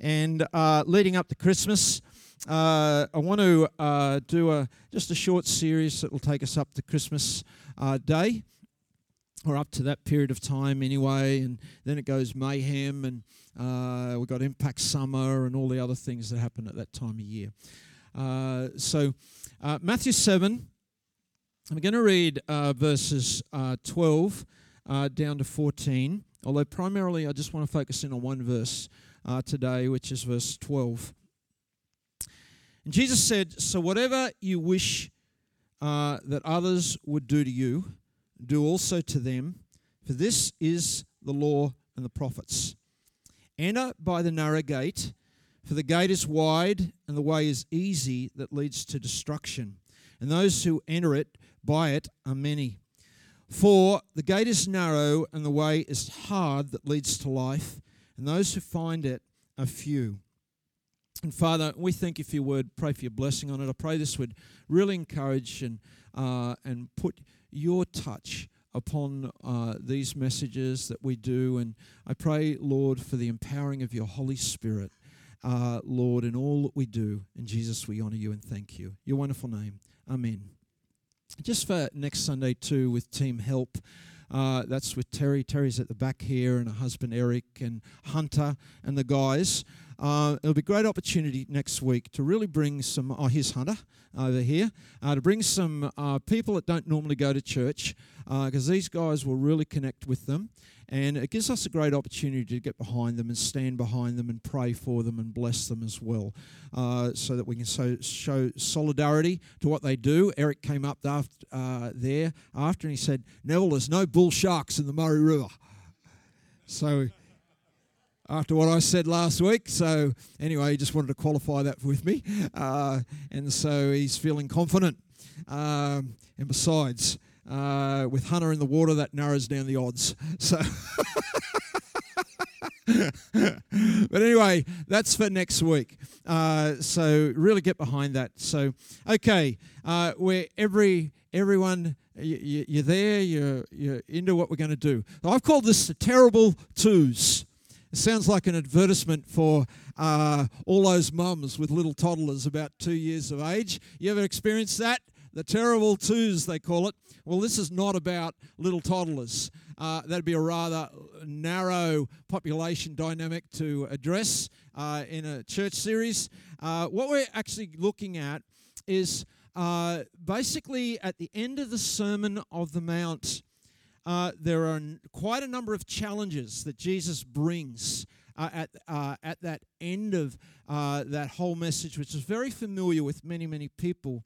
And uh, leading up to Christmas, uh, I want to uh, do a just a short series that will take us up to Christmas uh, Day, or up to that period of time anyway. And then it goes mayhem, and uh, we've got Impact Summer and all the other things that happen at that time of year. Uh, so, Matthew 7, I'm going to read verses 12 down to 14, although primarily I just want to focus in on one verse today, which is verse 12. And Jesus said, So whatever you wish uh, that others would do to you, do also to them, for this is the law and the prophets. Enter by the narrow gate, for the gate is wide and the way is easy that leads to destruction, and those who enter it by it are many. For the gate is narrow and the way is hard that leads to life, and those who find it are few. And Father, we thank you for your word. Pray for your blessing on it. I pray this would really encourage and uh, and put your touch upon uh, these messages that we do. And I pray, Lord, for the empowering of your Holy Spirit, uh, Lord, in all that we do. In Jesus, we honor you and thank you. Your wonderful name. Amen. Just for next Sunday, too, with Team Help. Uh, that's with Terry. Terry's at the back here, and her husband Eric, and Hunter, and the guys. Uh, it'll be a great opportunity next week to really bring some, oh, here's Hunter over here, uh, to bring some uh, people that don't normally go to church, because uh, these guys will really connect with them. And it gives us a great opportunity to get behind them and stand behind them and pray for them and bless them as well, uh, so that we can so, show solidarity to what they do. Eric came up after, uh, there after and he said, Neville, there's no bull sharks in the Murray River. So after what I said last week. So, anyway, he just wanted to qualify that with me. Uh, and so he's feeling confident. Um, and besides, uh, with Hunter in the water, that narrows down the odds. So. but anyway, that's for next week. Uh, so really get behind that. So okay, uh, where every everyone you, are there, you're you're into what we're going to do. I've called this the terrible twos. It sounds like an advertisement for uh, all those mums with little toddlers about two years of age. You ever experienced that? The terrible twos, they call it. Well, this is not about little toddlers. Uh, that'd be a rather narrow population dynamic to address uh, in a church series. Uh, what we're actually looking at is uh, basically at the end of the Sermon of the Mount uh, there are quite a number of challenges that Jesus brings uh, at, uh, at that end of uh, that whole message, which is very familiar with many, many people.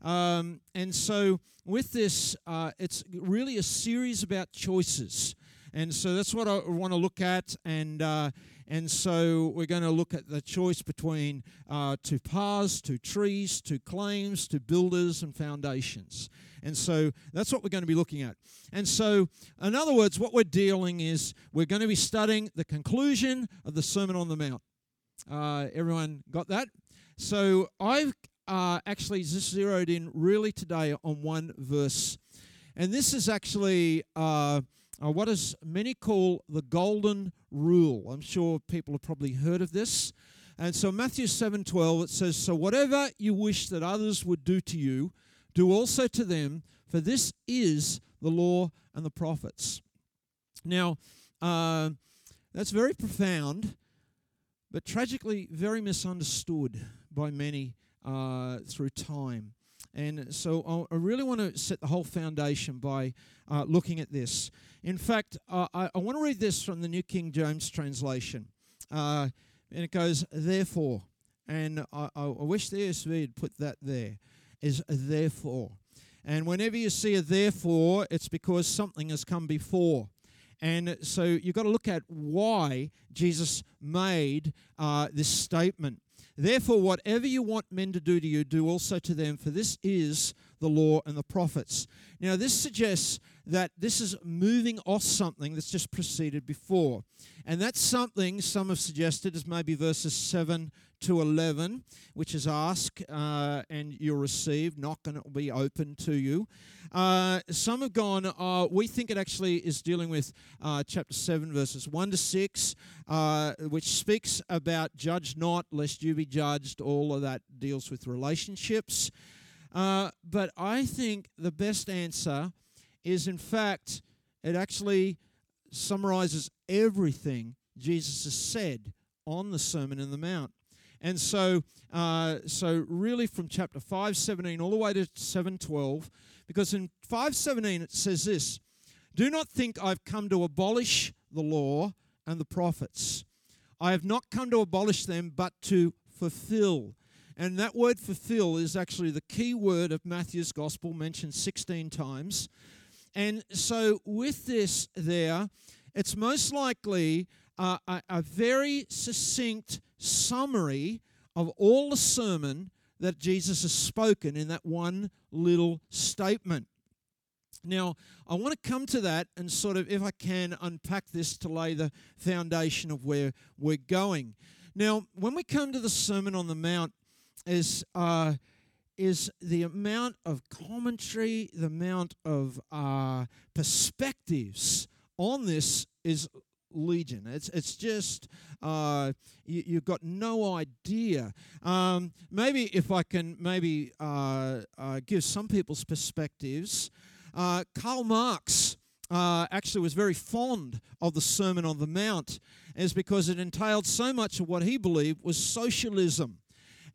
Um, and so, with this, uh, it's really a series about choices. And so that's what I want to look at. And, uh, and so we're going to look at the choice between uh, two paths, two trees, two claims, two builders, and foundations. And so that's what we're going to be looking at. And so, in other words, what we're dealing is we're going to be studying the conclusion of the Sermon on the Mount. Uh, everyone got that? So I've uh, actually just zeroed in really today on one verse. And this is actually uh, uh, what is many call the golden rule. I'm sure people have probably heard of this. And so Matthew 7:12 it says, "So whatever you wish that others would do to you, do also to them, for this is the law and the prophets. Now, uh, that's very profound, but tragically very misunderstood by many uh, through time. And so I really want to set the whole foundation by uh, looking at this. In fact, uh, I, I, want to read this from the New King James translation. Uh, and it goes, therefore. And I, I wish the ESV had put that there is therefore. And whenever you see a therefore, it's because something has come before. And so you've got to look at why Jesus made uh, this statement. Therefore, whatever you want men to do to you, do also to them, for this is the law and the prophets. Now, this suggests that this is moving off something that's just preceded before. And that's something some have suggested is maybe verses 7 to 11, which is ask uh, and you'll receive, knock and it will be open to you. Uh, some have gone, uh, we think it actually is dealing with uh, chapter 7, verses 1 to 6, uh, which speaks about judge not, lest you be judged. All of that deals with relationships. Uh, but I think the best answer is, in fact, it actually summarizes everything Jesus has said on the Sermon in the Mount. And so, uh, so really from chapter 5:17 all the way to 7:12, because in 5:17 it says this: "Do not think I've come to abolish the law and the prophets. I have not come to abolish them, but to fulfill." And that word fulfill is actually the key word of Matthew's gospel, mentioned 16 times. And so, with this, there, it's most likely uh, a, a very succinct summary of all the sermon that Jesus has spoken in that one little statement. Now, I want to come to that and sort of, if I can, unpack this to lay the foundation of where we're going. Now, when we come to the Sermon on the Mount, is uh, is the amount of commentary, the amount of uh, perspectives on this is legion. It's it's just uh, you, have got no idea. Um, maybe if I can maybe uh, uh, give some people's perspectives. Uh, Karl Marx uh, actually was very fond of the Sermon on the Mount, is because it entailed so much of what he believed was socialism.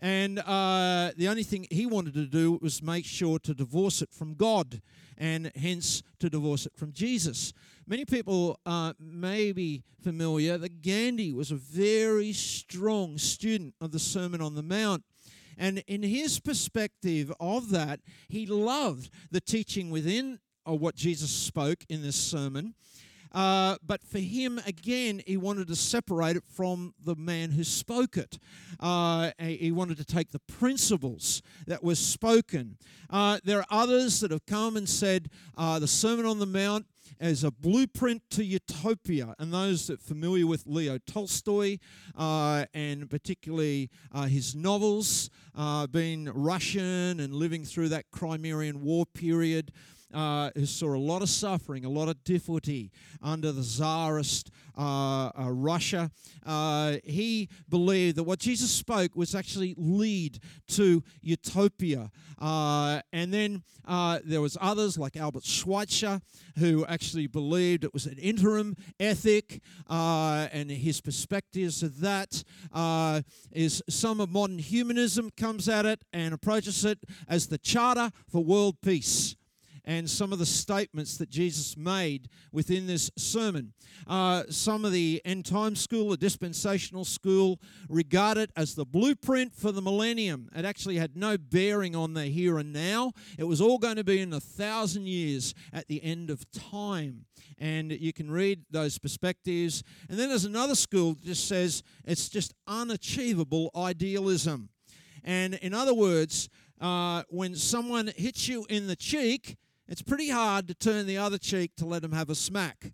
And uh, the only thing he wanted to do was make sure to divorce it from God and hence to divorce it from Jesus. Many people uh, may be familiar that Gandhi was a very strong student of the Sermon on the Mount. And in his perspective of that, he loved the teaching within of what Jesus spoke in this sermon. Uh, but for him, again, he wanted to separate it from the man who spoke it. Uh, he wanted to take the principles that were spoken. Uh, there are others that have come and said uh, the Sermon on the Mount as a blueprint to utopia. And those that are familiar with Leo Tolstoy uh, and particularly uh, his novels, uh, being Russian and living through that Crimean War period, uh, who saw a lot of suffering, a lot of difficulty under the Tsarist uh, uh, Russia. Uh, he believed that what Jesus spoke was actually lead to utopia. Uh, and then there was others like Albert Schweitzer who actually believed it was an interim ethic, and his perspectives of that is some of modern humanism comes at it and approaches it as the charter for world peace and some of the statements that Jesus made within this sermon. Uh, some of the end time school, the dispensational school, regard it as the blueprint for the millennium. It actually had no bearing on the here and now. It was all going to be in a thousand years at the end of time. And you can read those perspectives. And then there's another school that just says it's just unachievable idealism. And in other words, uh, when someone hits you in the cheek, it's pretty hard to turn the other cheek to let them have a smack.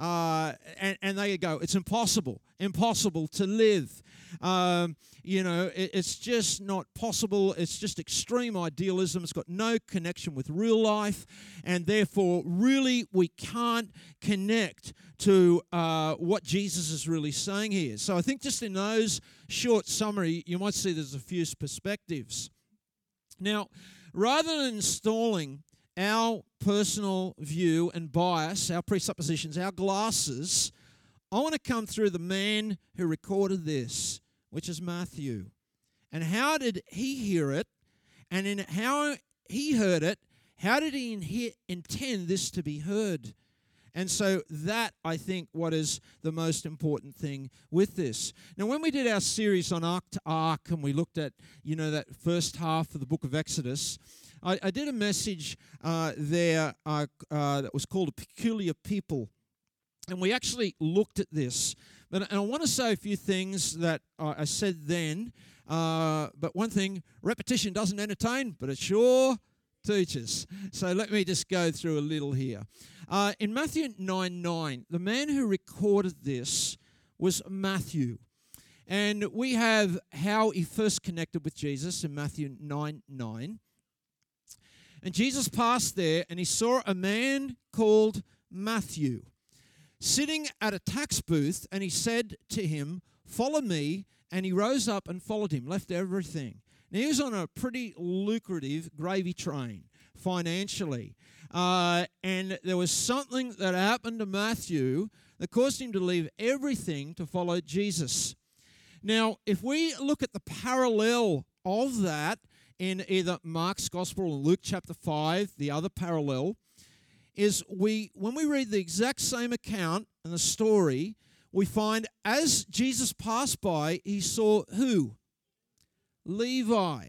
Uh, and, and there you go. It's impossible, impossible to live. Um, you know, it, it's just not possible. It's just extreme idealism. It's got no connection with real life. And therefore, really, we can't connect to uh, what Jesus is really saying here. So I think just in those short summary, you might see there's a few perspectives. Now, rather than installing our personal view and bias, our presuppositions, our glasses, I want to come through the man who recorded this, which is Matthew. And how did he hear it? And in how he heard it, how did he in- intend this to be heard? And so that I think what is the most important thing with this. Now when we did our series on ark to ark and we looked at, you know, that first half of the book of Exodus, I, I did a message uh, there uh, uh, that was called A Peculiar People. And we actually looked at this. But, and I want to say a few things that I said then. Uh, but one thing repetition doesn't entertain, but it sure teaches. So let me just go through a little here. Uh, in Matthew 9 9, the man who recorded this was Matthew. And we have how he first connected with Jesus in Matthew 9 9. And Jesus passed there and he saw a man called Matthew sitting at a tax booth and he said to him, Follow me. And he rose up and followed him, left everything. Now, he was on a pretty lucrative gravy train financially. Uh, and there was something that happened to Matthew that caused him to leave everything to follow Jesus. Now, if we look at the parallel of that in either Mark's Gospel or Luke chapter 5, the other parallel, is we when we read the exact same account and the story, we find as Jesus passed by, he saw who? Levi.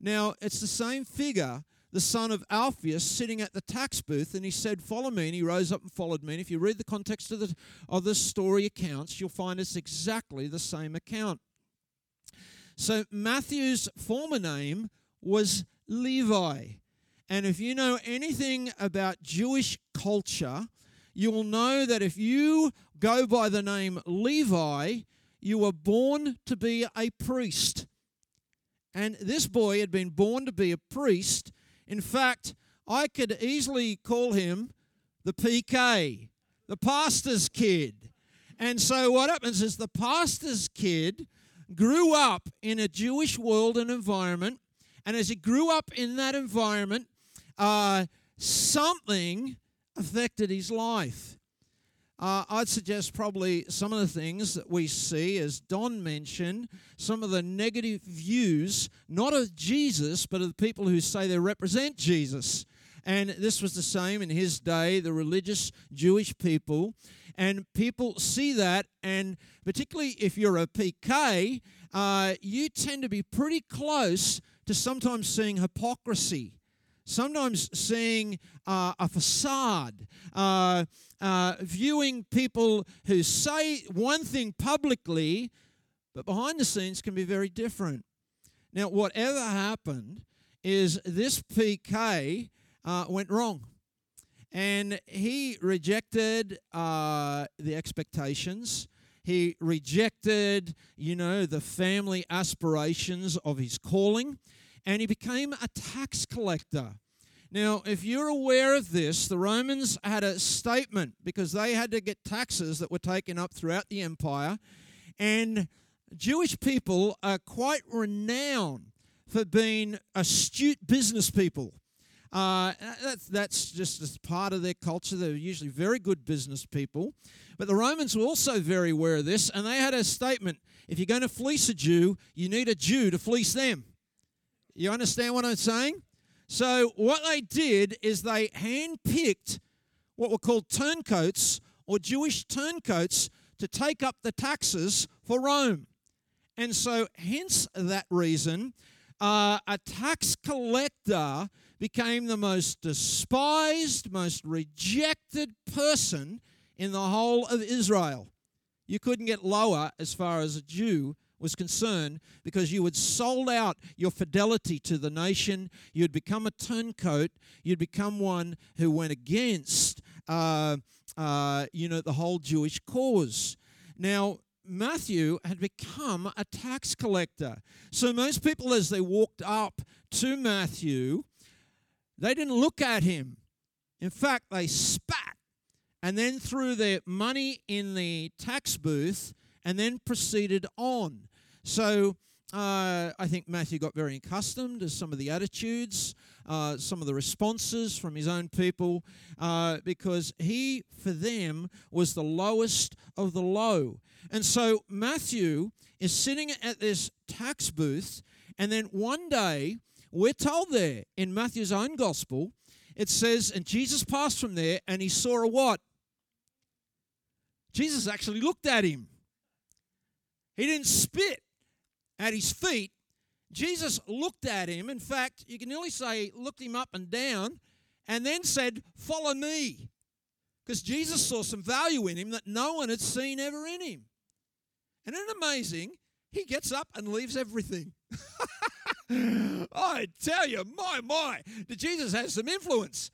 Now, it's the same figure, the son of Alphaeus, sitting at the tax booth, and he said, Follow me. And he rose up and followed me. And if you read the context of the, of the story accounts, you'll find it's exactly the same account. So, Matthew's former name was Levi. And if you know anything about Jewish culture, you will know that if you go by the name Levi, you were born to be a priest. And this boy had been born to be a priest. In fact, I could easily call him the PK, the pastor's kid. And so what happens is the pastor's kid grew up in a Jewish world and environment. And as he grew up in that environment, uh, something affected his life. Uh, I'd suggest probably some of the things that we see, as Don mentioned, some of the negative views, not of Jesus, but of the people who say they represent Jesus. And this was the same in his day, the religious Jewish people. And people see that, and particularly if you're a PK, uh, you tend to be pretty close to sometimes seeing hypocrisy sometimes seeing uh, a facade, uh, uh, viewing people who say one thing publicly, but behind the scenes can be very different. Now, whatever happened is this PK uh, went wrong. And he rejected uh, the expectations. He rejected, you know, the family aspirations of his calling and he became a tax collector. Now, if you're aware of this, the Romans had a statement because they had to get taxes that were taken up throughout the empire, and Jewish people are quite renowned for being astute business people. Uh, that's, that's just as part of their culture. They're usually very good business people. But the Romans were also very aware of this, and they had a statement if you're going to fleece a Jew, you need a Jew to fleece them. You understand what I'm saying? So, what they did is they handpicked what were called turncoats or Jewish turncoats to take up the taxes for Rome. And so, hence that reason, uh, a tax collector became the most despised, most rejected person in the whole of Israel. You couldn't get lower as far as a Jew was concerned because you had sold out your fidelity to the nation. You'd become a turncoat. You'd become one who went against, uh, uh, you know, the whole Jewish cause. Now, Matthew had become a tax collector. So most people, as they walked up to Matthew, they didn't look at him. In fact, they spat and then threw their money in the tax booth and then proceeded on. So uh, I think Matthew got very accustomed to some of the attitudes, uh, some of the responses from his own people, uh, because he, for them, was the lowest of the low. And so Matthew is sitting at this tax booth, and then one day, we're told there in Matthew's own gospel, it says, and Jesus passed from there, and he saw a what? Jesus actually looked at him. He didn't spit at his feet, Jesus looked at him. In fact, you can nearly say looked him up and down and then said, Follow me. Because Jesus saw some value in him that no one had seen ever in him. And isn't amazing? He gets up and leaves everything. I tell you, my, my, that Jesus has some influence.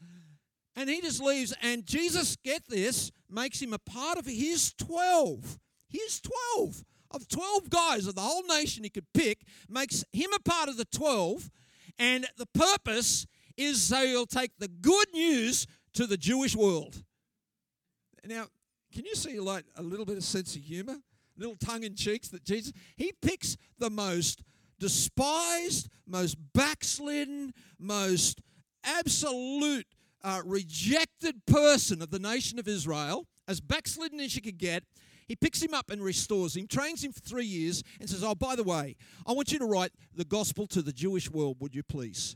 And he just leaves, and Jesus, get this, makes him a part of his 12. His 12. Of 12 guys of the whole nation he could pick, makes him a part of the 12. And the purpose is so he'll take the good news to the Jewish world. Now, can you see like a little bit of sense of humor? Little tongue in cheeks that Jesus, he picks the most despised, most backslidden, most absolute uh, rejected person of the nation of Israel, as backslidden as you could get. He picks him up and restores him, trains him for three years, and says, Oh, by the way, I want you to write the gospel to the Jewish world, would you please?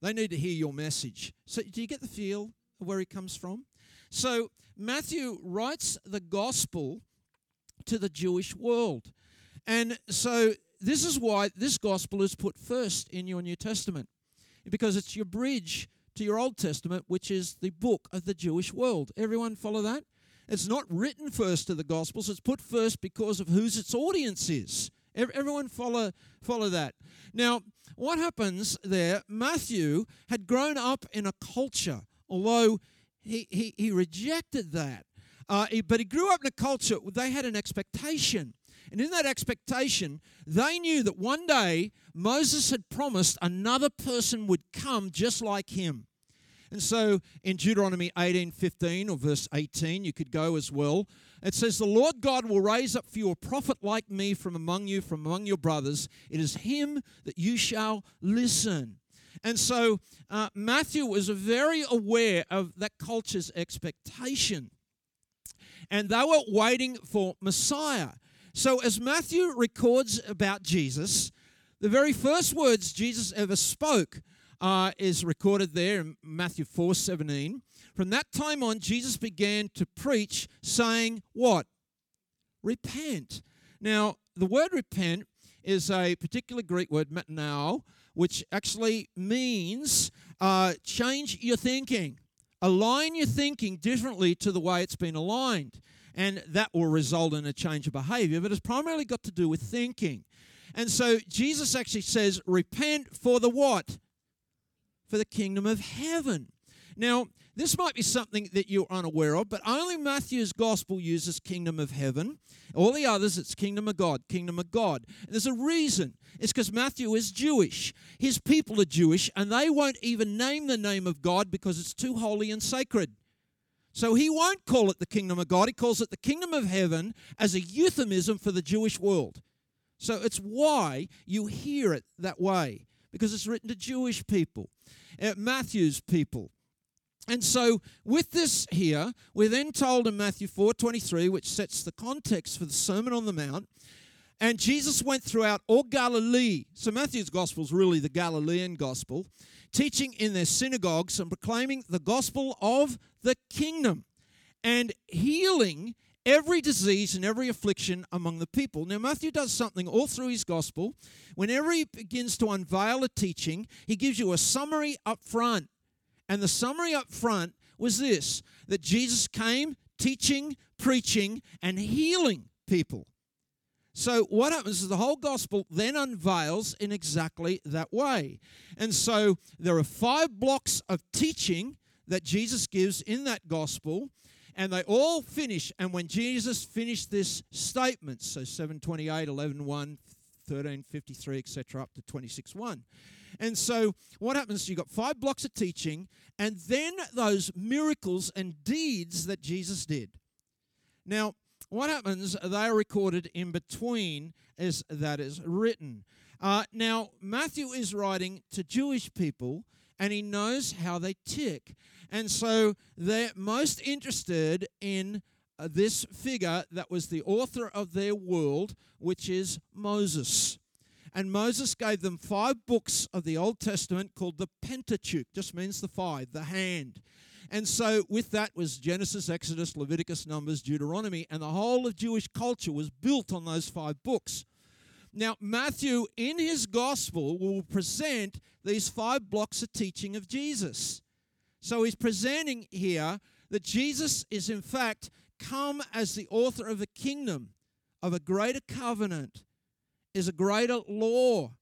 They need to hear your message. So, do you get the feel of where he comes from? So, Matthew writes the gospel to the Jewish world. And so, this is why this gospel is put first in your New Testament, because it's your bridge to your Old Testament, which is the book of the Jewish world. Everyone follow that? It's not written first to the Gospels, it's put first because of whose its audience is. Everyone follow, follow that. Now, what happens there? Matthew had grown up in a culture, although he, he, he rejected that. Uh, he, but he grew up in a culture, they had an expectation. And in that expectation, they knew that one day Moses had promised another person would come just like him. And so in Deuteronomy 18:15 or verse 18, you could go as well. It says, The Lord God will raise up for you a prophet like me from among you, from among your brothers. It is him that you shall listen. And so uh, Matthew was very aware of that culture's expectation. And they were waiting for Messiah. So as Matthew records about Jesus, the very first words Jesus ever spoke uh, is recorded there in Matthew 4 17. From that time on, Jesus began to preach, saying, What? Repent. Now, the word repent is a particular Greek word, metanoeo, which actually means uh, change your thinking. Align your thinking differently to the way it's been aligned. And that will result in a change of behavior, but it's primarily got to do with thinking. And so Jesus actually says, Repent for the what? for the kingdom of heaven. Now, this might be something that you're unaware of, but only Matthew's gospel uses kingdom of heaven. All the others, it's kingdom of God, kingdom of God. And there's a reason. It's because Matthew is Jewish. His people are Jewish, and they won't even name the name of God because it's too holy and sacred. So he won't call it the kingdom of God. He calls it the kingdom of heaven as a euphemism for the Jewish world. So it's why you hear it that way, because it's written to Jewish people uh, Matthew's people. And so, with this here, we're then told in Matthew 4 23, which sets the context for the Sermon on the Mount, and Jesus went throughout all Galilee. So, Matthew's gospel is really the Galilean gospel, teaching in their synagogues and proclaiming the gospel of the kingdom and healing every disease and every affliction among the people. Now, Matthew does something all through his gospel. Whenever he begins to unveil a teaching, he gives you a summary up front. And the summary up front was this that Jesus came teaching, preaching, and healing people. So, what happens is the whole gospel then unveils in exactly that way. And so, there are five blocks of teaching that Jesus gives in that gospel and they all finish. And when Jesus finished this statement, so 728, 11, 1, 13, 53, etc., up to 26, 1. And so what happens? You've got five blocks of teaching, and then those miracles and deeds that Jesus did. Now, what happens? They are recorded in between as that is written. Uh, now, Matthew is writing to Jewish people, and he knows how they tick. And so they're most interested in uh, this figure that was the author of their world, which is Moses. And Moses gave them five books of the Old Testament called the Pentateuch, just means the five, the hand. And so, with that was Genesis, Exodus, Leviticus, Numbers, Deuteronomy, and the whole of Jewish culture was built on those five books. Now, Matthew, in his gospel, will present these five blocks of teaching of Jesus. So he's presenting here that Jesus is, in fact, come as the author of a kingdom, of a greater covenant, is a greater law,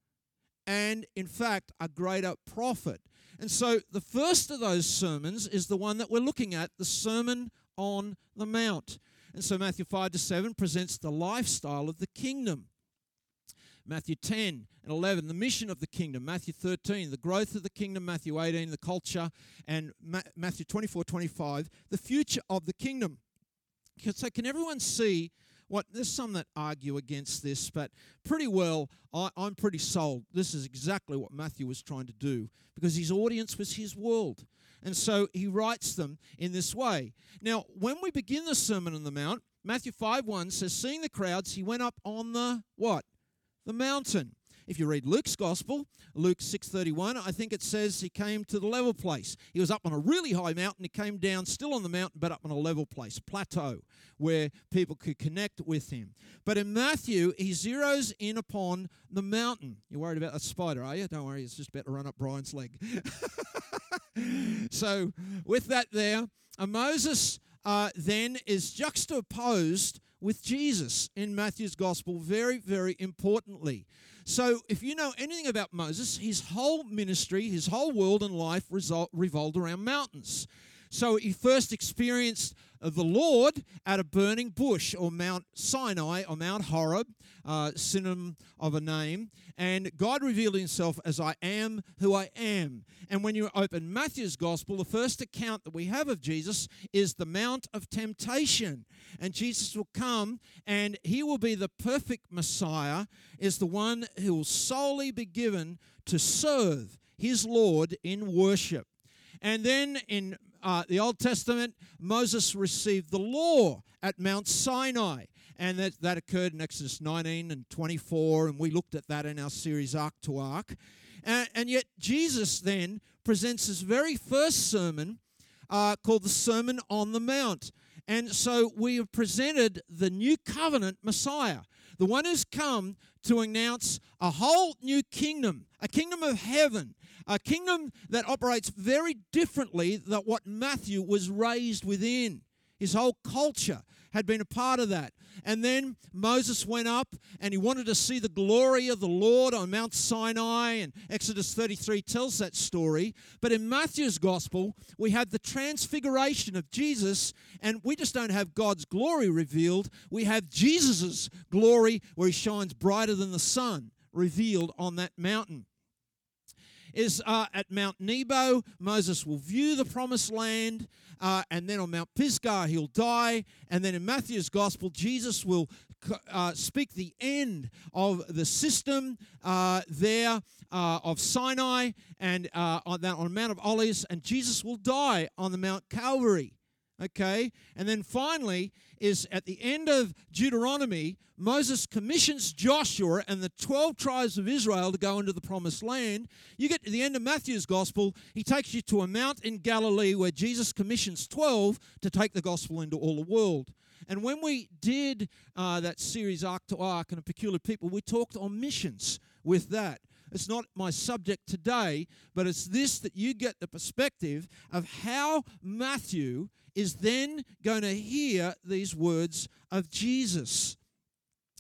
and, in fact, a greater prophet. And so the first of those sermons is the one that we're looking at, the Sermon on the Mount. And so Matthew 5 to 7 presents the lifestyle of the kingdom. Matthew 10 and 11, the mission of the kingdom. Matthew 13, the growth of the kingdom. Matthew 18, the culture. And Matthew 24, 25, the future of the kingdom. So, can everyone see what? There's some that argue against this, but pretty well, I, I'm pretty sold. This is exactly what Matthew was trying to do because his audience was his world. And so he writes them in this way. Now, when we begin the Sermon on the Mount, Matthew 5 1 says, Seeing the crowds, he went up on the what? the mountain. If you read Luke's gospel, Luke 6:31, I think it says he came to the level place. He was up on a really high mountain, he came down still on the mountain but up on a level place, plateau where people could connect with him. But in Matthew, he zeroes in upon the mountain. You're worried about a spider, are you? Don't worry, it's just about to run up Brian's leg. so, with that there, uh, Moses uh, then is juxtaposed with Jesus in Matthew's gospel very, very importantly. So, if you know anything about Moses, his whole ministry, his whole world and life revolved around mountains. So he first experienced the Lord at a burning bush or Mount Sinai or Mount Horeb, uh, synonym of a name. And God revealed himself as I am who I am. And when you open Matthew's gospel, the first account that we have of Jesus is the Mount of Temptation. And Jesus will come and he will be the perfect Messiah, is the one who will solely be given to serve his Lord in worship. And then in uh, the Old Testament, Moses received the law at Mount Sinai. And that, that occurred in Exodus 19 and 24, and we looked at that in our series Ark to Ark. And, and yet, Jesus then presents his very first sermon uh, called the Sermon on the Mount. And so we have presented the new covenant Messiah, the one who's come to announce a whole new kingdom, a kingdom of heaven, a kingdom that operates very differently than what Matthew was raised within. His whole culture had been a part of that. And then Moses went up and he wanted to see the glory of the Lord on Mount Sinai, and Exodus 33 tells that story. But in Matthew's gospel, we have the transfiguration of Jesus, and we just don't have God's glory revealed, we have Jesus' glory where he shines brighter than the sun revealed on that mountain is uh, at Mount Nebo. Moses will view the promised land, uh, and then on Mount Pisgah, he'll die. And then in Matthew's gospel, Jesus will uh, speak the end of the system uh, there uh, of Sinai and uh, on, that, on Mount of Olives, and Jesus will die on the Mount Calvary. Okay, and then finally is at the end of Deuteronomy, Moses commissions Joshua and the 12 tribes of Israel to go into the promised land. You get to the end of Matthew's gospel, he takes you to a mount in Galilee where Jesus commissions 12 to take the gospel into all the world. And when we did uh, that series, Ark to Ark and a Peculiar People, we talked on missions with that. It's not my subject today, but it's this that you get the perspective of how Matthew is then going to hear these words of Jesus.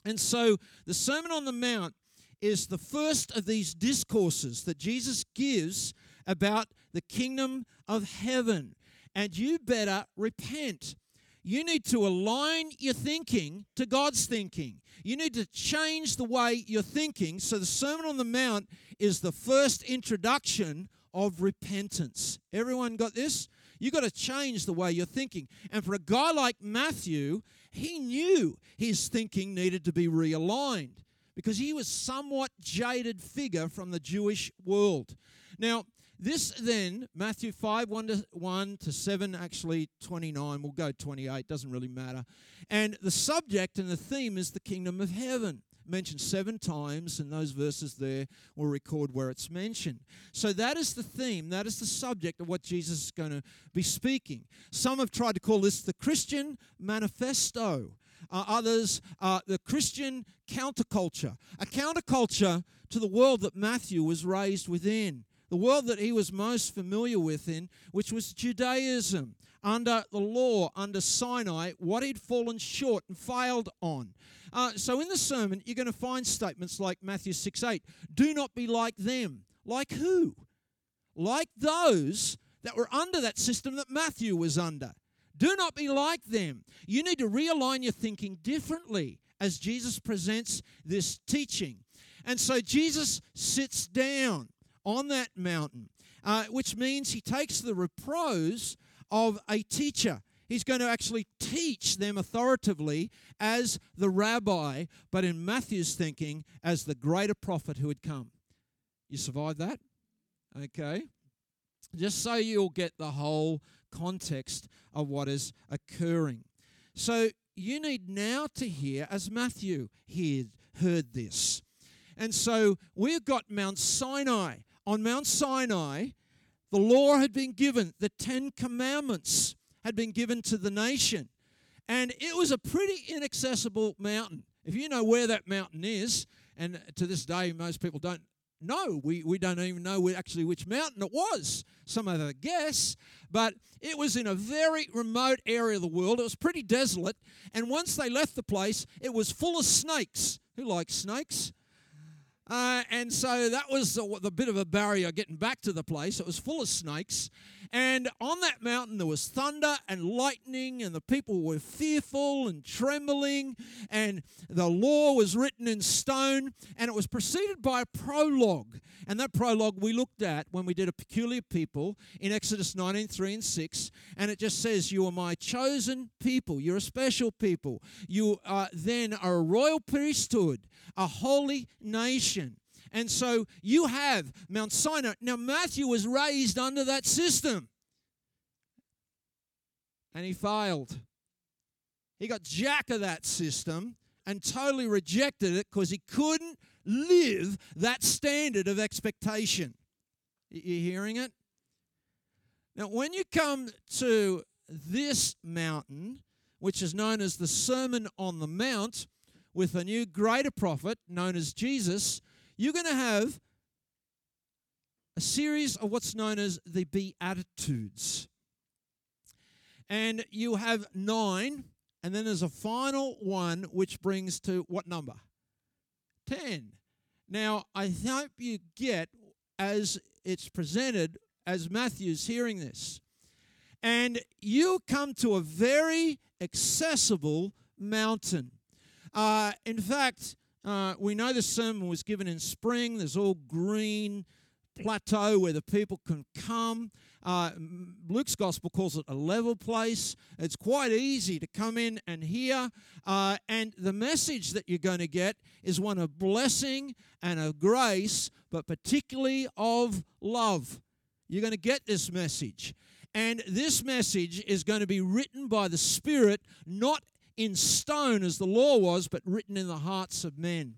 And so the Sermon on the Mount is the first of these discourses that Jesus gives about the kingdom of heaven. And you better repent. You need to align your thinking to God's thinking. You need to change the way you're thinking. So, the Sermon on the Mount is the first introduction of repentance. Everyone got this? You've got to change the way you're thinking. And for a guy like Matthew, he knew his thinking needed to be realigned because he was somewhat jaded figure from the Jewish world. Now, this then, Matthew 5, 1 to, 1 to 7, actually 29, we'll go 28, doesn't really matter. And the subject and the theme is the kingdom of heaven mentioned seven times, and those verses there will record where it's mentioned. So that is the theme, that is the subject of what Jesus is going to be speaking. Some have tried to call this the Christian manifesto. Uh, others, uh, the Christian counterculture, a counterculture to the world that Matthew was raised within, the world that he was most familiar with in, which was Judaism under the law, under Sinai, what he'd fallen short and failed on. Uh, so in the sermon, you're going to find statements like Matthew 6 8. Do not be like them. Like who? Like those that were under that system that Matthew was under. Do not be like them. You need to realign your thinking differently as Jesus presents this teaching. And so Jesus sits down on that mountain, uh, which means he takes the repose of a teacher. He's going to actually teach them authoritatively as the rabbi, but in Matthew's thinking, as the greater prophet who had come. You survived that? Okay. Just so you'll get the whole context of what is occurring. So you need now to hear, as Matthew heard, heard this. And so we've got Mount Sinai. On Mount Sinai, the law had been given, the Ten Commandments had been given to the nation. And it was a pretty inaccessible mountain. If you know where that mountain is, and to this day most people don't know, we, we don't even know actually which mountain it was. Some a guess, but it was in a very remote area of the world. It was pretty desolate. And once they left the place, it was full of snakes. Who likes snakes? Uh, and so that was the, the bit of a barrier getting back to the place. It was full of snakes. And on that mountain, there was thunder and lightning, and the people were fearful and trembling. And the law was written in stone, and it was preceded by a prologue. And that prologue we looked at when we did a peculiar people in Exodus 19 3 and 6. And it just says, You are my chosen people. You're a special people. You then are a royal priesthood, a holy nation. And so you have Mount Sinai. Now, Matthew was raised under that system. And he failed. He got jack of that system and totally rejected it because he couldn't live that standard of expectation. You hearing it? Now, when you come to this mountain, which is known as the Sermon on the Mount, with a new greater prophet known as Jesus, you're going to have a series of what's known as the Beatitudes. And you have nine, and then there's a final one which brings to what number? Ten. Now, I hope you get as it's presented as Matthew's hearing this. And you come to a very accessible mountain. Uh, in fact, uh, we know the sermon was given in spring. There's all green plateau where the people can come. Uh, Luke's gospel calls it a level place. It's quite easy to come in and hear. Uh, and the message that you're going to get is one of blessing and of grace, but particularly of love. You're going to get this message. And this message is going to be written by the Spirit, not in stone as the law was, but written in the hearts of men.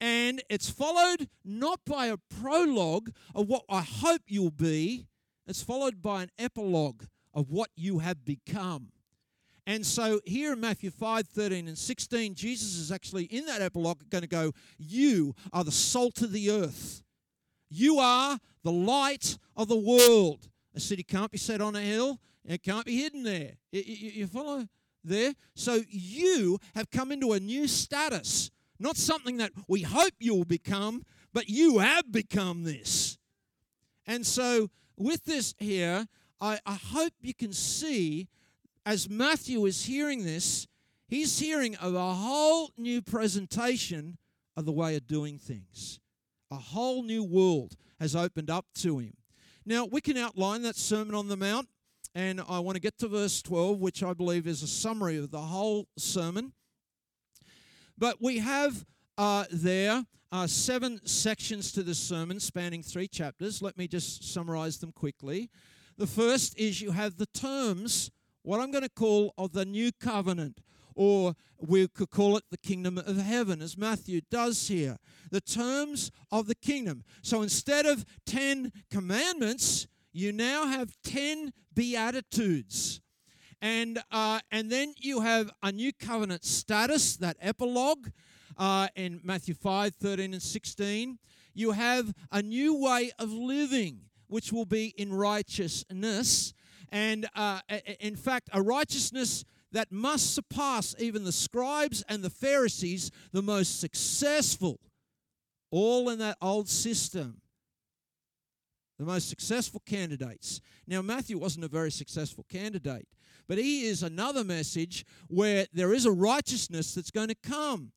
And it's followed not by a prologue of what I hope you'll be, it's followed by an epilogue of what you have become. And so here in Matthew 5 13 and 16, Jesus is actually in that epilogue going to go, You are the salt of the earth. You are the light of the world. A city can't be set on a hill, it can't be hidden there. You follow? There. So you have come into a new status, not something that we hope you'll become, but you have become this. And so with this here, I, I hope you can see as Matthew is hearing this, he's hearing of a whole new presentation of the way of doing things. A whole new world has opened up to him. Now, we can outline that Sermon on the Mount and I want to get to verse 12, which I believe is a summary of the whole sermon. But we have uh, there uh, seven sections to the sermon spanning three chapters. Let me just summarize them quickly. The first is you have the terms, what I'm going to call of the new covenant, or we could call it the kingdom of heaven, as Matthew does here. The terms of the kingdom. So instead of 10 commandments, you now have 10 beatitudes. And, uh, and then you have a new covenant status, that epilogue uh, in Matthew 5 13 and 16. You have a new way of living, which will be in righteousness. And uh, in fact, a righteousness that must surpass even the scribes and the Pharisees, the most successful, all in that old system. The most successful candidates. Now, Matthew wasn't a very successful candidate, but he is another message where there is a righteousness that's going to come.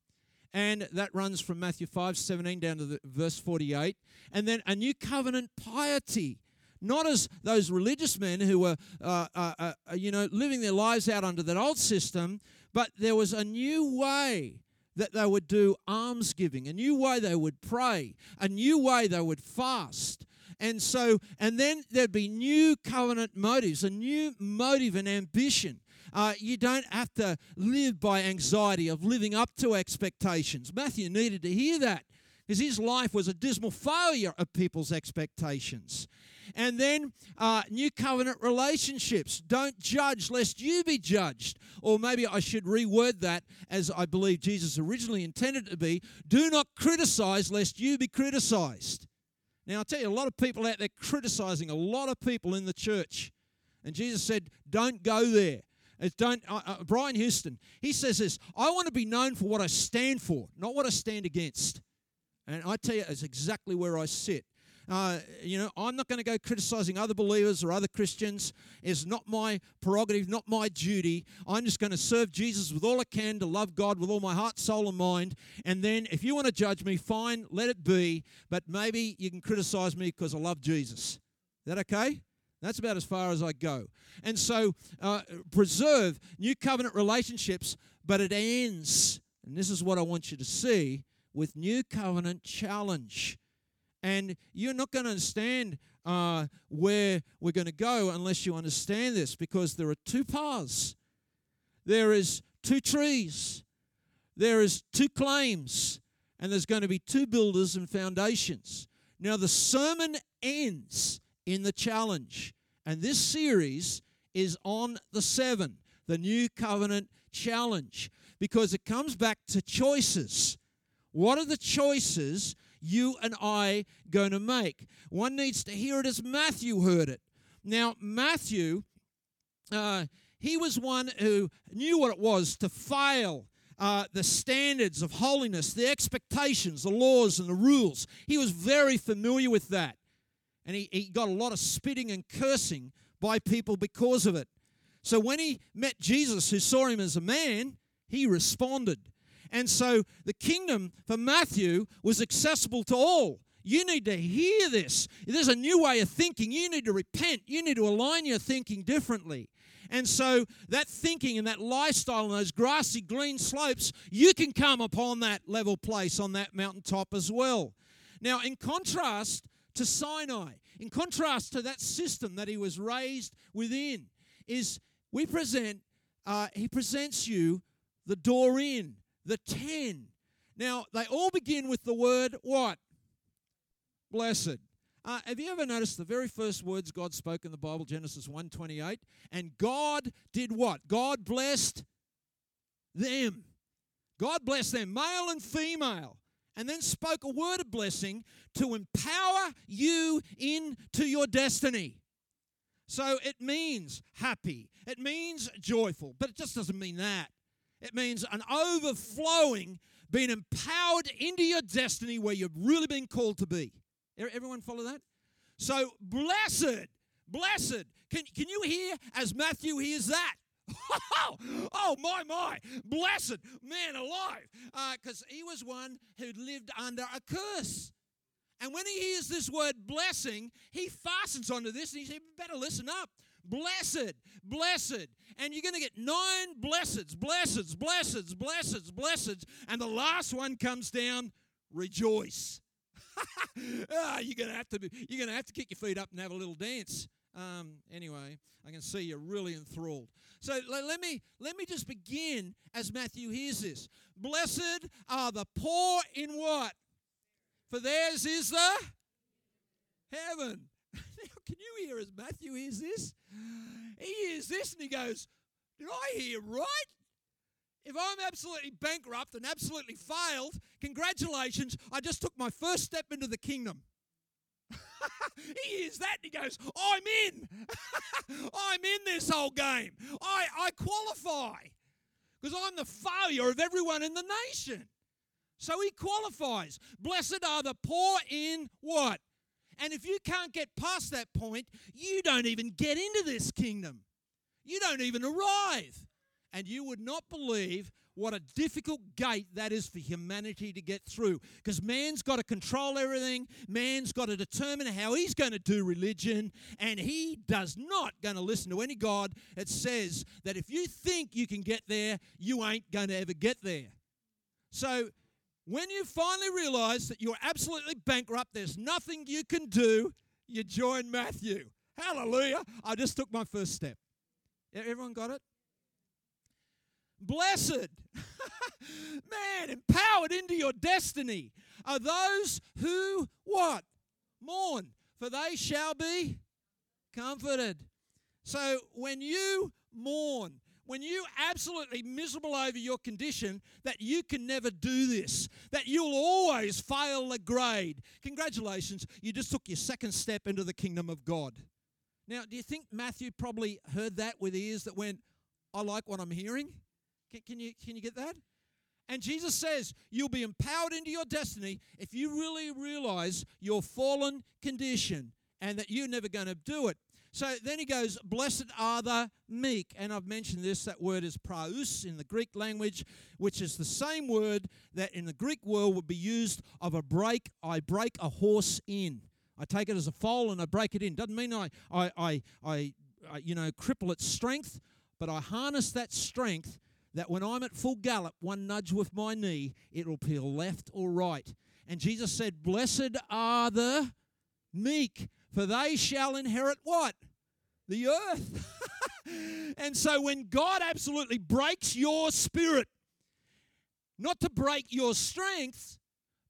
And that runs from Matthew 5 17 down to the, verse 48. And then a new covenant piety not as those religious men who were, uh, uh, uh, you know, living their lives out under that old system, but there was a new way that they would do almsgiving, a new way they would pray, a new way they would fast. And so, and then there'd be new covenant motives, a new motive and ambition. Uh, you don't have to live by anxiety of living up to expectations. Matthew needed to hear that because his life was a dismal failure of people's expectations. And then uh, new covenant relationships. Don't judge lest you be judged. Or maybe I should reword that as I believe Jesus originally intended to be. Do not criticize lest you be criticized. Now, I'll tell you, a lot of people out there criticizing a lot of people in the church. And Jesus said, don't go there. It's don't, uh, uh, Brian Houston, he says this I want to be known for what I stand for, not what I stand against. And I tell you, it's exactly where I sit. Uh, you know, I'm not going to go criticizing other believers or other Christians. It's not my prerogative, not my duty. I'm just going to serve Jesus with all I can to love God with all my heart, soul, and mind. And then if you want to judge me, fine, let it be. But maybe you can criticize me because I love Jesus. Is that okay? That's about as far as I go. And so, uh, preserve new covenant relationships, but it ends, and this is what I want you to see, with new covenant challenge. And you're not going to understand uh, where we're going to go unless you understand this because there are two paths. There is two trees. There is two claims. And there's going to be two builders and foundations. Now, the sermon ends in the challenge. And this series is on the seven, the new covenant challenge, because it comes back to choices. What are the choices you and I going to make. One needs to hear it as Matthew heard it. Now, Matthew, uh, he was one who knew what it was to fail. Uh, the standards of holiness, the expectations, the laws, and the rules. He was very familiar with that. And he, he got a lot of spitting and cursing by people because of it. So when he met Jesus, who saw him as a man, he responded. And so the kingdom for Matthew was accessible to all. You need to hear this. There's a new way of thinking. You need to repent. You need to align your thinking differently. And so that thinking and that lifestyle and those grassy green slopes, you can come upon that level place on that mountaintop as well. Now, in contrast to Sinai, in contrast to that system that he was raised within, is we present, uh, he presents you the door in the ten. Now, they all begin with the word what? Blessed. Uh, have you ever noticed the very first words God spoke in the Bible, Genesis 1:28? And God did what? God blessed them. God blessed them, male and female, and then spoke a word of blessing to empower you into your destiny. So it means happy, it means joyful, but it just doesn't mean that. It means an overflowing, being empowered into your destiny where you've really been called to be. Everyone follow that? So, blessed, blessed. Can, can you hear as Matthew hears that? oh, my, my. Blessed, man alive. Because uh, he was one who lived under a curse. And when he hears this word blessing, he fastens onto this and he says, better listen up. Blessed, blessed. And you're going to get nine blesseds, blesseds, blesseds, blesseds, blesseds. And the last one comes down, rejoice. oh, you're going to have to be, you're going to have to kick your feet up and have a little dance. Um, anyway, I can see you're really enthralled. So let, let, me let me just begin as Matthew hears this. Blessed are the poor in what? For theirs is the heaven. Can you hear as Matthew hears this? He hears this and he goes, Did I hear right? If I'm absolutely bankrupt and absolutely failed, congratulations, I just took my first step into the kingdom. he hears that and he goes, I'm in. I'm in this whole game. I, I qualify because I'm the failure of everyone in the nation. So he qualifies. Blessed are the poor in what? And if you can't get past that point, you don't even get into this kingdom. You don't even arrive. And you would not believe what a difficult gate that is for humanity to get through. Because man's got to control everything, man's got to determine how he's going to do religion, and he does not going to listen to any God that says that if you think you can get there, you ain't going to ever get there. So when you finally realize that you're absolutely bankrupt, there's nothing you can do, you join Matthew. Hallelujah. I just took my first step. Everyone got it? Blessed, man, empowered into your destiny are those who what? Mourn, for they shall be comforted. So when you mourn, when you absolutely miserable over your condition that you can never do this, that you'll always fail the grade, congratulations, you just took your second step into the kingdom of God. Now, do you think Matthew probably heard that with ears that went, I like what I'm hearing? Can, can, you, can you get that? And Jesus says, You'll be empowered into your destiny if you really realize your fallen condition and that you're never going to do it. So then he goes, Blessed are the meek. And I've mentioned this, that word is praus in the Greek language, which is the same word that in the Greek world would be used of a break. I break a horse in. I take it as a foal and I break it in. Doesn't mean I, I, I, I, I you know, cripple its strength, but I harness that strength that when I'm at full gallop, one nudge with my knee, it'll peel left or right. And Jesus said, Blessed are the meek, for they shall inherit what? The earth. and so when God absolutely breaks your spirit, not to break your strength,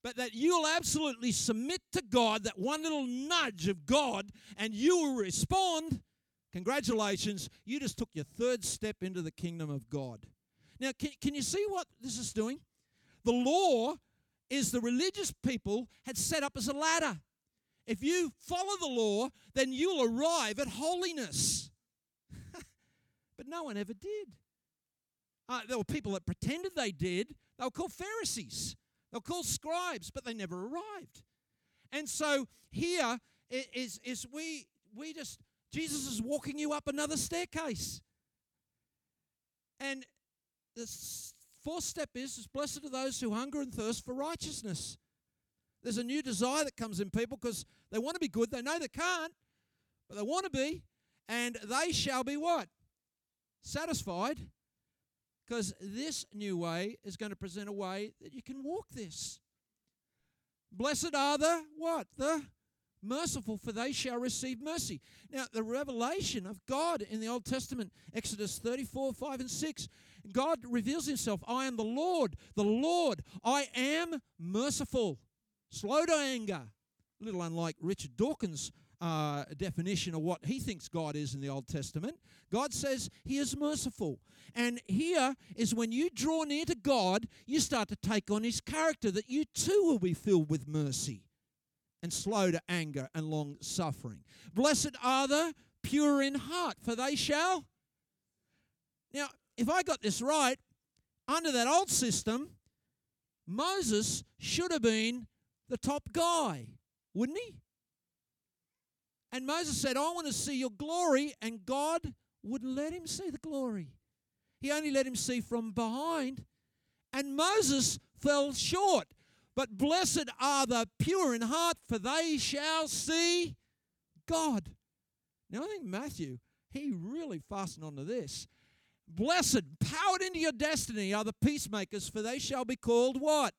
but that you'll absolutely submit to God, that one little nudge of God, and you will respond. Congratulations, you just took your third step into the kingdom of God. Now, can, can you see what this is doing? The law is the religious people had set up as a ladder. If you follow the law, then you'll arrive at holiness. but no one ever did. Uh, there were people that pretended they did. They were called Pharisees. They were called scribes, but they never arrived. And so here is, is we, we just, Jesus is walking you up another staircase. And the fourth step is, is blessed are those who hunger and thirst for righteousness. There's a new desire that comes in people because they want to be good. They know they can't, but they want to be. And they shall be what? Satisfied. Because this new way is going to present a way that you can walk this. Blessed are the what? The merciful, for they shall receive mercy. Now, the revelation of God in the Old Testament, Exodus 34, 5 and 6, God reveals himself I am the Lord, the Lord, I am merciful slow to anger. A little unlike Richard Dawkins' uh, definition of what he thinks God is in the Old Testament. God says he is merciful. And here is when you draw near to God, you start to take on his character, that you too will be filled with mercy and slow to anger and long suffering. Blessed are the pure in heart, for they shall. Now, if I got this right, under that old system, Moses should have been the top guy, wouldn't he? And Moses said, I want to see your glory, and God wouldn't let him see the glory. He only let him see from behind, and Moses fell short. But blessed are the pure in heart, for they shall see God. Now, I think Matthew, he really fastened onto this. Blessed, powered into your destiny are the peacemakers, for they shall be called what?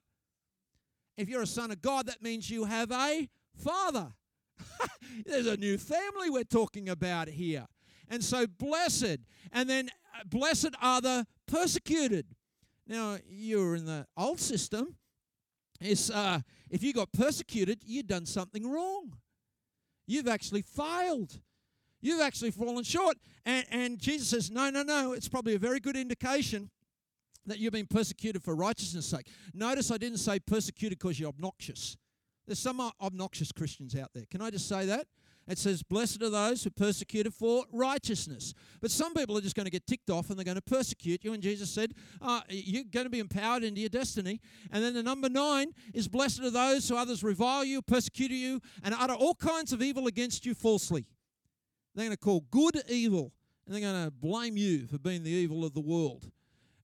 If you're a son of God, that means you have a father. There's a new family we're talking about here. And so, blessed. And then, uh, blessed are the persecuted. Now, you were in the old system. Is uh, if you got persecuted, you'd done something wrong. You've actually failed. You've actually fallen short. And, and Jesus says, No, no, no. It's probably a very good indication that you've been persecuted for righteousness' sake. Notice I didn't say persecuted because you're obnoxious. There's some obnoxious Christians out there. Can I just say that? It says, Blessed are those who persecuted for righteousness. But some people are just going to get ticked off and they're going to persecute you. And Jesus said, uh, You're going to be empowered into your destiny. And then the number nine is, Blessed are those who others revile you, persecute you, and utter all kinds of evil against you falsely. They're going to call good evil, and they're going to blame you for being the evil of the world.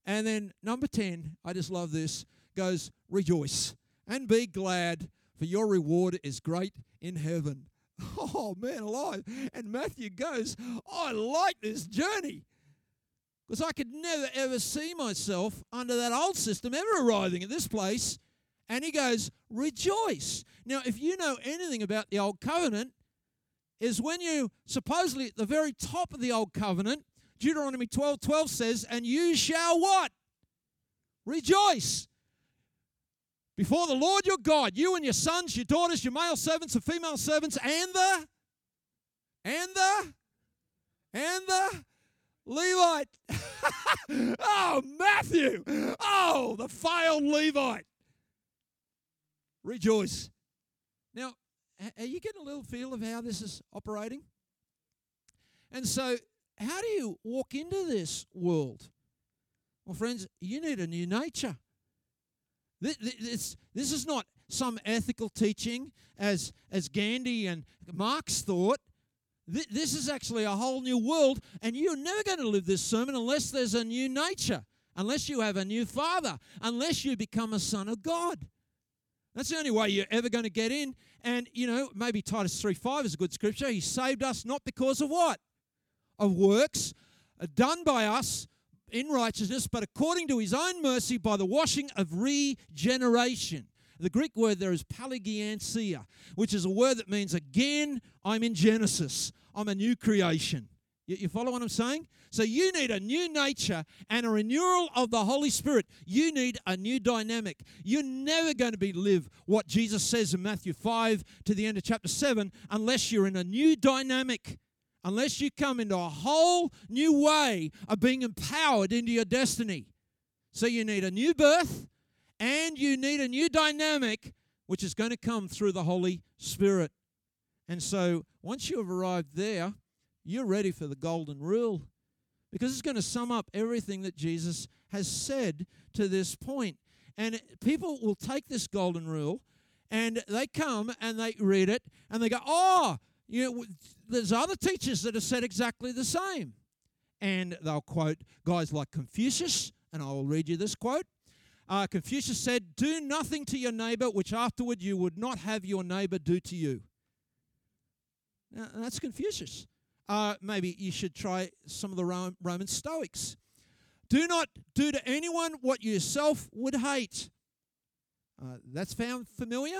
And then number 10, I just love this, goes, Rejoice and be glad, for your reward is great in heaven. Oh, man alive. And Matthew goes, I like this journey. Because I could never, ever see myself under that old system ever arriving at this place. And he goes, Rejoice. Now, if you know anything about the old covenant, is when you supposedly at the very top of the old covenant, Deuteronomy 12 12 says, And you shall what? Rejoice before the Lord your God, you and your sons, your daughters, your male servants and female servants, and the, and the, and the Levite. oh, Matthew. Oh, the failed Levite. Rejoice. Now, are you getting a little feel of how this is operating? And so, how do you walk into this world? Well, friends, you need a new nature. This, this is not some ethical teaching as, as Gandhi and Marx thought. This is actually a whole new world, and you're never going to live this sermon unless there's a new nature, unless you have a new father, unless you become a son of God. That's the only way you're ever going to get in. And, you know, maybe Titus 3 5 is a good scripture. He saved us not because of what? Of works uh, done by us, in righteousness, but according to his own mercy by the washing of regeneration. The Greek word there is palingenesia, which is a word that means again, I'm in Genesis. I'm a new creation. You, follow what I'm saying? So you need a new nature and a renewal of the Holy Spirit. You need a new dynamic. You're never going to be live what Jesus says in Matthew 5 to the end of chapter 7 unless you're in a new dynamic unless you come into a whole new way of being empowered into your destiny. So you need a new birth and you need a new dynamic, which is going to come through the Holy Spirit. And so once you have arrived there, you're ready for the golden rule because it's going to sum up everything that Jesus has said to this point. And people will take this golden rule and they come and they read it and they go, oh, you know, there's other teachers that have said exactly the same. And they'll quote guys like Confucius, and I will read you this quote. Uh, Confucius said, Do nothing to your neighbor which afterward you would not have your neighbor do to you. Now, that's Confucius. Uh, maybe you should try some of the Roman Stoics. Do not do to anyone what yourself would hate. Uh, that's found familiar?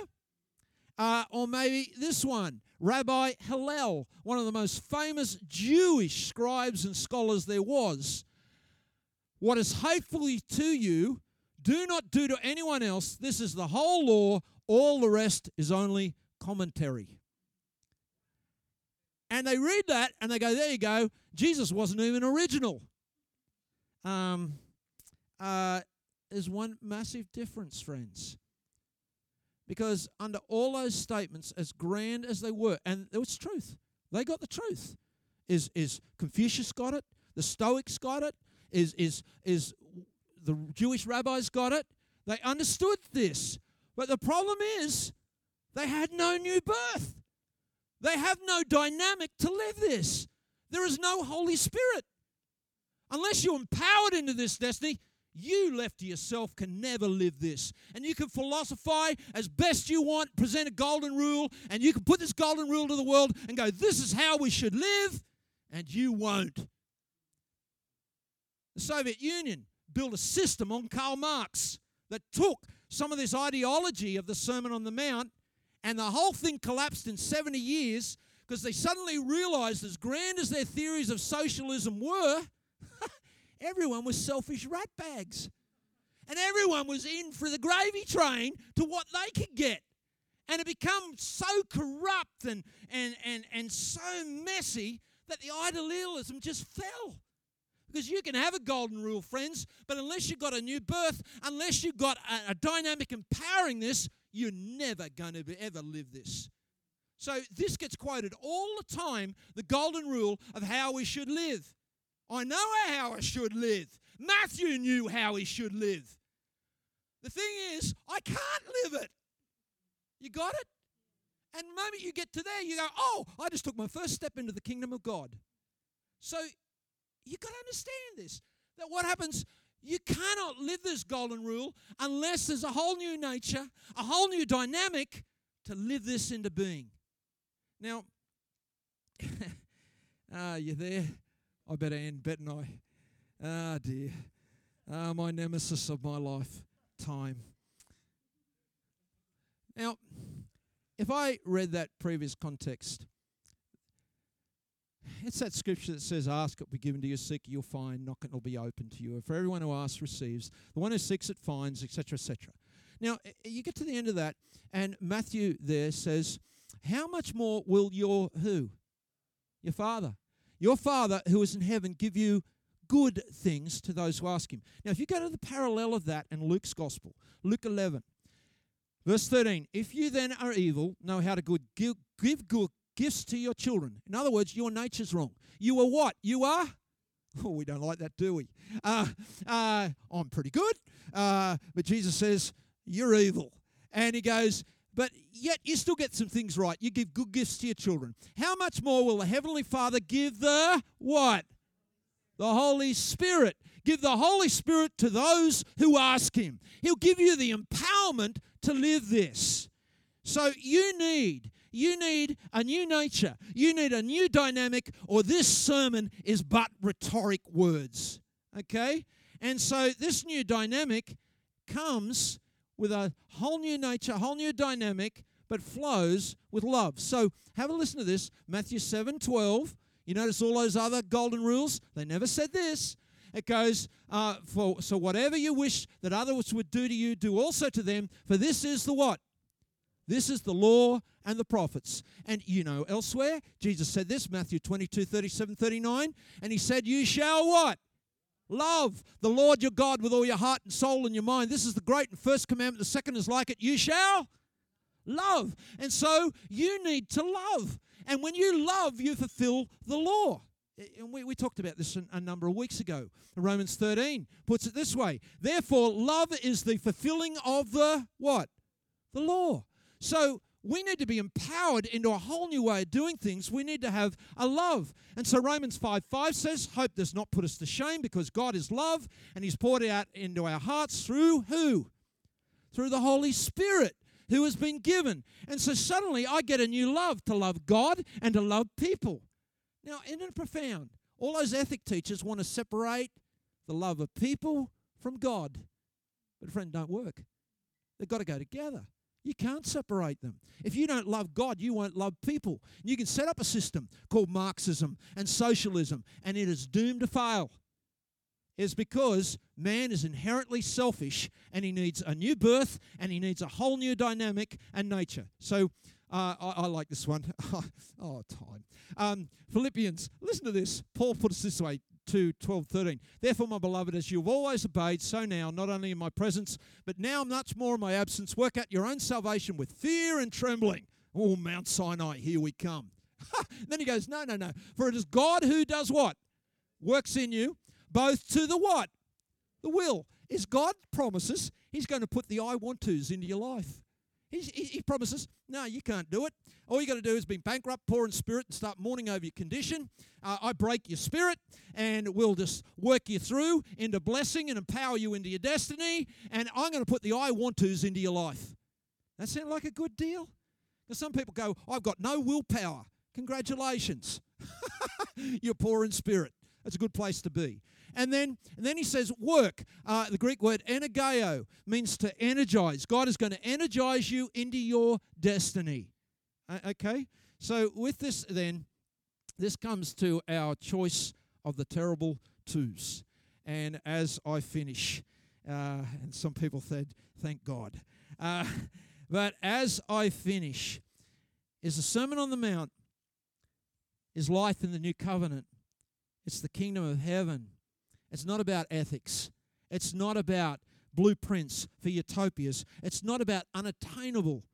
Uh, or maybe this one Rabbi Hillel, one of the most famous Jewish scribes and scholars there was. What is hateful to you, do not do to anyone else. This is the whole law. All the rest is only commentary. And they read that and they go, there you go. Jesus wasn't even original. Um, uh, there's one massive difference, friends. Because under all those statements, as grand as they were, and it was truth, they got the truth. Is is Confucius got it? The Stoics got it? Is is is the Jewish rabbis got it? They understood this. But the problem is they had no new birth. They have no dynamic to live this. There is no Holy Spirit. Unless you're empowered into this destiny, you left to yourself can never live this. And you can philosophize as best you want, present a golden rule, and you can put this golden rule to the world and go, this is how we should live, and you won't. The Soviet Union built a system on Karl Marx that took some of this ideology of the Sermon on the Mount, and the whole thing collapsed in 70 years because they suddenly realized, as grand as their theories of socialism were, everyone was selfish rat bags. And everyone was in for the gravy train to what they could get. And it became so corrupt and, and, and, and so messy that the idealism just fell. Because you can have a golden rule, friends, but unless you've got a new birth, unless you've got a, a dynamic empowering this, You're never going to ever live this. So this gets quoted all the time the golden rule of how we should live. I know how I should live. Matthew knew how he should live. The thing is, I can't live it. You got it? And the moment you get to there, you go, oh, I just took my first step into the kingdom of God. So you've got to understand this that what happens, you cannot live this golden rule unless there's a whole new nature, a whole new dynamic to live this into being. Now, ah, you there? I better end, better I? Ah, dear. Ah, my nemesis of my life, time. Now, if I read that previous context, it's that scripture that says, Ask, it will be given to you, seek, you'll find, knock, it will be open to you. For everyone who asks receives, the one who seeks it finds, etc., etc. Now, you get to the end of that, and Matthew there says, How much more will your who? Your Father. Your Father who is in heaven give you good things to those who ask him. Now, if you go to the parallel of that in Luke's Gospel, Luke 11, verse 13, if you then are evil, know how to good, give, give good gifts to your children. In other words, your nature's wrong. You are what? You are? Oh, we don't like that, do we? Uh, uh, I'm pretty good. Uh, but Jesus says, You're evil. And he goes, But yet you still get some things right. You give good gifts to your children. How much more will the Heavenly Father give the what? The Holy Spirit. Give the Holy Spirit to those who ask Him. He'll give you the empowerment to live this. So you need you need a new nature. You need a new dynamic, or this sermon is but rhetoric words. Okay? And so this new dynamic comes with a whole new nature, a whole new dynamic, but flows with love. So have a listen to this Matthew 7 12. You notice all those other golden rules? They never said this. It goes, uh, for so whatever you wish that others would do to you, do also to them, for this is the what? This is the law and the prophets. And you know, elsewhere, Jesus said this, Matthew 22, 37, 39, and he said, You shall what? Love the Lord your God with all your heart and soul and your mind. This is the great and first commandment. The second is like it. You shall love. And so you need to love. And when you love, you fulfill the law. And we, we talked about this a number of weeks ago. Romans 13 puts it this way Therefore, love is the fulfilling of the what? The law. So we need to be empowered into a whole new way of doing things. We need to have a love. And so Romans 5 5 says, Hope does not put us to shame because God is love and He's poured out into our hearts through who? Through the Holy Spirit who has been given. And so suddenly I get a new love to love God and to love people. Now, isn't it profound? All those ethic teachers want to separate the love of people from God. But, friend, don't work. They've got to go together. You can't separate them. If you don't love God, you won't love people. You can set up a system called Marxism and socialism, and it is doomed to fail. It's because man is inherently selfish and he needs a new birth and he needs a whole new dynamic and nature. So uh, I, I, like this one. oh, time. Um, Philippians, listen to this. Paul puts it this way 2 12 13. Therefore, my beloved, as you've always obeyed, so now, not only in my presence, but now much more in my absence, work out your own salvation with fear and trembling. Oh, Mount Sinai, here we come. then he goes, No, no, no. For it is God who does what? Works in you, both to the what? The will. Is God promises He's going to put the I want tos into your life. He, he promises, no, you can't do it. All you got to do is be bankrupt, poor in spirit, and start mourning over your condition. Uh, I break your spirit, and we'll just work you through into blessing and empower you into your destiny. And I'm going to put the I want tos into your life. That sound like a good deal? Because some people go, I've got no willpower. Congratulations. You're poor in spirit. That's a good place to be. And then, and then he says, work. Uh, the Greek word energeo means to energize. God is going to energize you into your destiny. Uh, okay? So, with this, then, this comes to our choice of the terrible twos. And as I finish, uh, and some people said, thank God. Uh, but as I finish, is the Sermon on the Mount, is life in the new covenant. It's the kingdom of heaven. It's not about ethics. It's not about blueprints for utopias. It's not about unattainable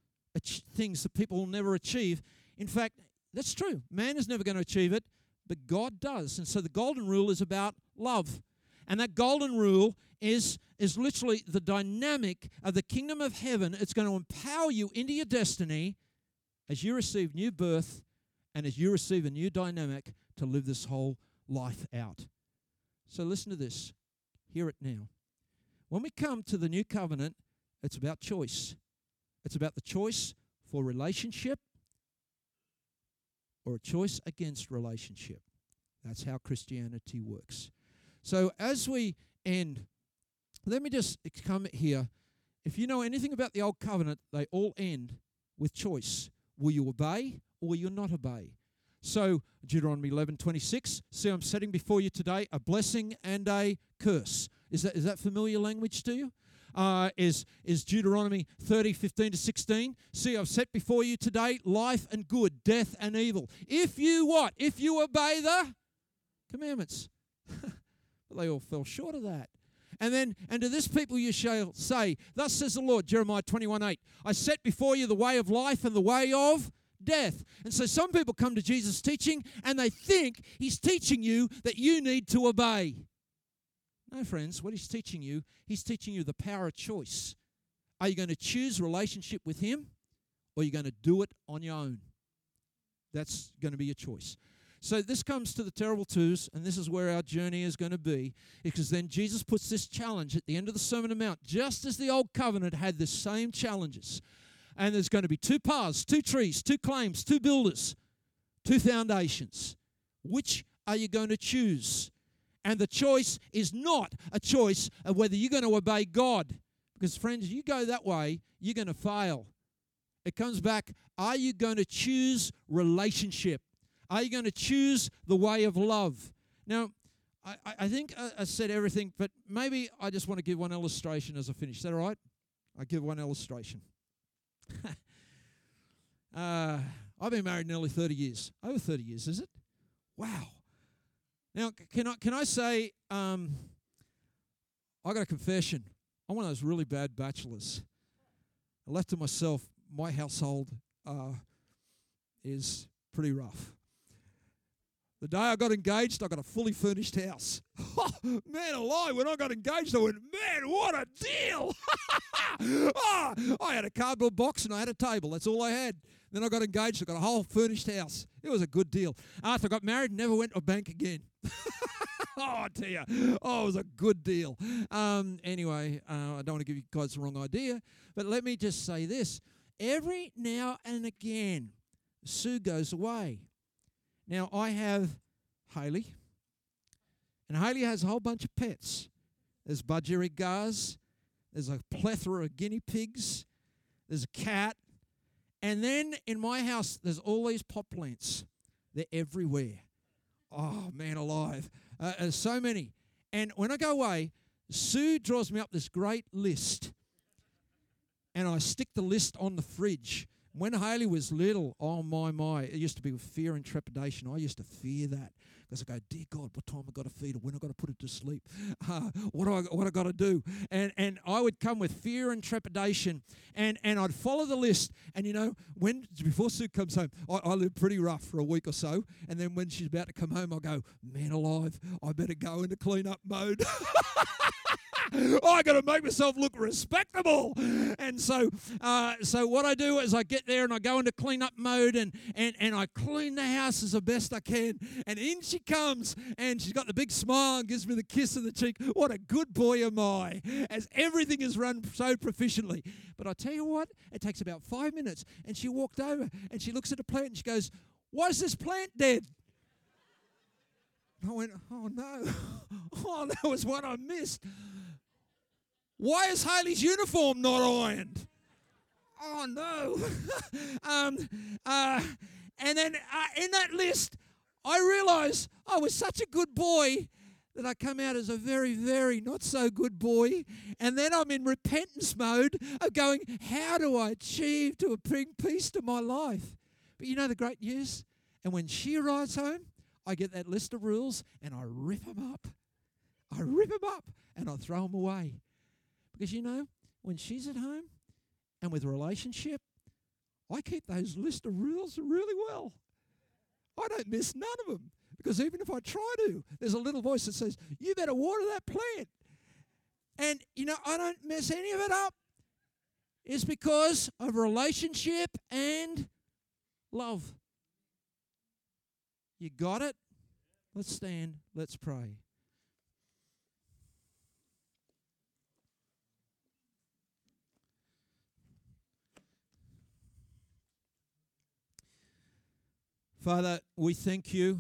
things that people will never achieve. In fact, that's true. Man is never going to achieve it, but God does. And so the golden rule is about love. And that golden rule is, is literally the dynamic of the kingdom of heaven. It's going to empower you into your destiny as you receive new birth and as you receive a new dynamic to live this whole life out. So listen to this. Hear it now. When we come to the new covenant, it's about choice. It's about the choice for relationship or a choice against relationship. That's how Christianity works. So as we end, let me just come here. If you know anything about the old covenant, they all end with choice. Will you obey or will you not obey? So Deuteronomy 11, 26, see I'm setting before you today a blessing and a curse. Is that, is that familiar language to you? Uh, is, is Deuteronomy 30, 15 to 16. See, I've set before you today life and good, death and evil. If you what? If you obey the commandments. but they all fell short of that. And then, and to this people you shall say, Thus says the Lord, Jeremiah 21 8, I set before you the way of life and the way of death. And so some people come to Jesus' teaching and they think he's teaching you that you need to obey. No, friends, what he's teaching you, he's teaching you the power of choice. Are you going to choose relationship with him or are you going to do it on your own? That's going to be your choice. So this comes to the terrible twos, and this is where our journey is going to be, because then Jesus puts this challenge at the end of the Sermon on Mount, just as the old covenant had the same challenges. And there's going to be two paths, two trees, two claims, two builders, two foundations. Which are you going to choose? And the choice is not a choice of whether you're going to obey God. Because, friends, you go that way, you're going to fail. It comes back are you going to choose relationship? Are you going to choose the way of love? Now, I, I think I said everything, but maybe I just want to give one illustration as I finish. Is that all right? I give one illustration. uh, I've been married nearly 30 years. Over 30 years, is it? Wow. Now, can I, can I say, um, I got a confession. I'm one of those really bad bachelors. Left to myself, my household uh, is pretty rough. The day I got engaged, I got a fully furnished house. Oh, man alive, when I got engaged, I went, man, what a deal! oh, I had a cardboard box and I had a table. That's all I had. Then I got engaged, I got a whole furnished house. It was a good deal. After I got married, never went to a bank again. oh dear. Oh, it was a good deal. Um, anyway, uh, I don't want to give you guys the wrong idea, but let me just say this. Every now and again, Sue goes away. Now, I have Haley, and Haley has a whole bunch of pets. There's budgerigars, there's a plethora of guinea pigs, there's a cat, and then in my house, there's all these pot plants. They're everywhere. Oh, man alive. Uh, there's so many. And when I go away, Sue draws me up this great list. And I stick the list on the fridge. When Haley was little, oh my, my, it used to be with fear and trepidation. I used to fear that because I go, dear God, what time I got to feed her? When I got to put her to sleep? Uh, what do I what I got to do? And and I would come with fear and trepidation, and and I'd follow the list. And you know, when before Sue comes home, I, I live pretty rough for a week or so, and then when she's about to come home, I go, man alive, I better go into clean up mode. I got to make myself look respectable. And so, uh, so what I do is I get there and I go into clean up mode and, and, and I clean the house as the best I can. And in she comes and she's got the big smile and gives me the kiss of the cheek. What a good boy am I, as everything is run so proficiently. But I tell you what, it takes about five minutes. And she walked over and she looks at the plant and she goes, Why is this plant dead? I went, Oh no. Oh, that was what I missed. Why is Haley's uniform not ironed? Oh no. um, uh, and then uh, in that list, I realized I was such a good boy that I come out as a very, very not so good boy. And then I'm in repentance mode of going, how do I achieve to bring peace to my life? But you know the great news? And when she arrives home, I get that list of rules and I rip them up. I rip them up and I throw them away Because you know, when she's at home and with relationship, I keep those list of rules really well. I don't miss none of them because even if I try to, there's a little voice that says, You better water that plant. And, you know, I don't mess any of it up. It's because of relationship and love. You got it? Let's stand. Let's pray. Father, we thank you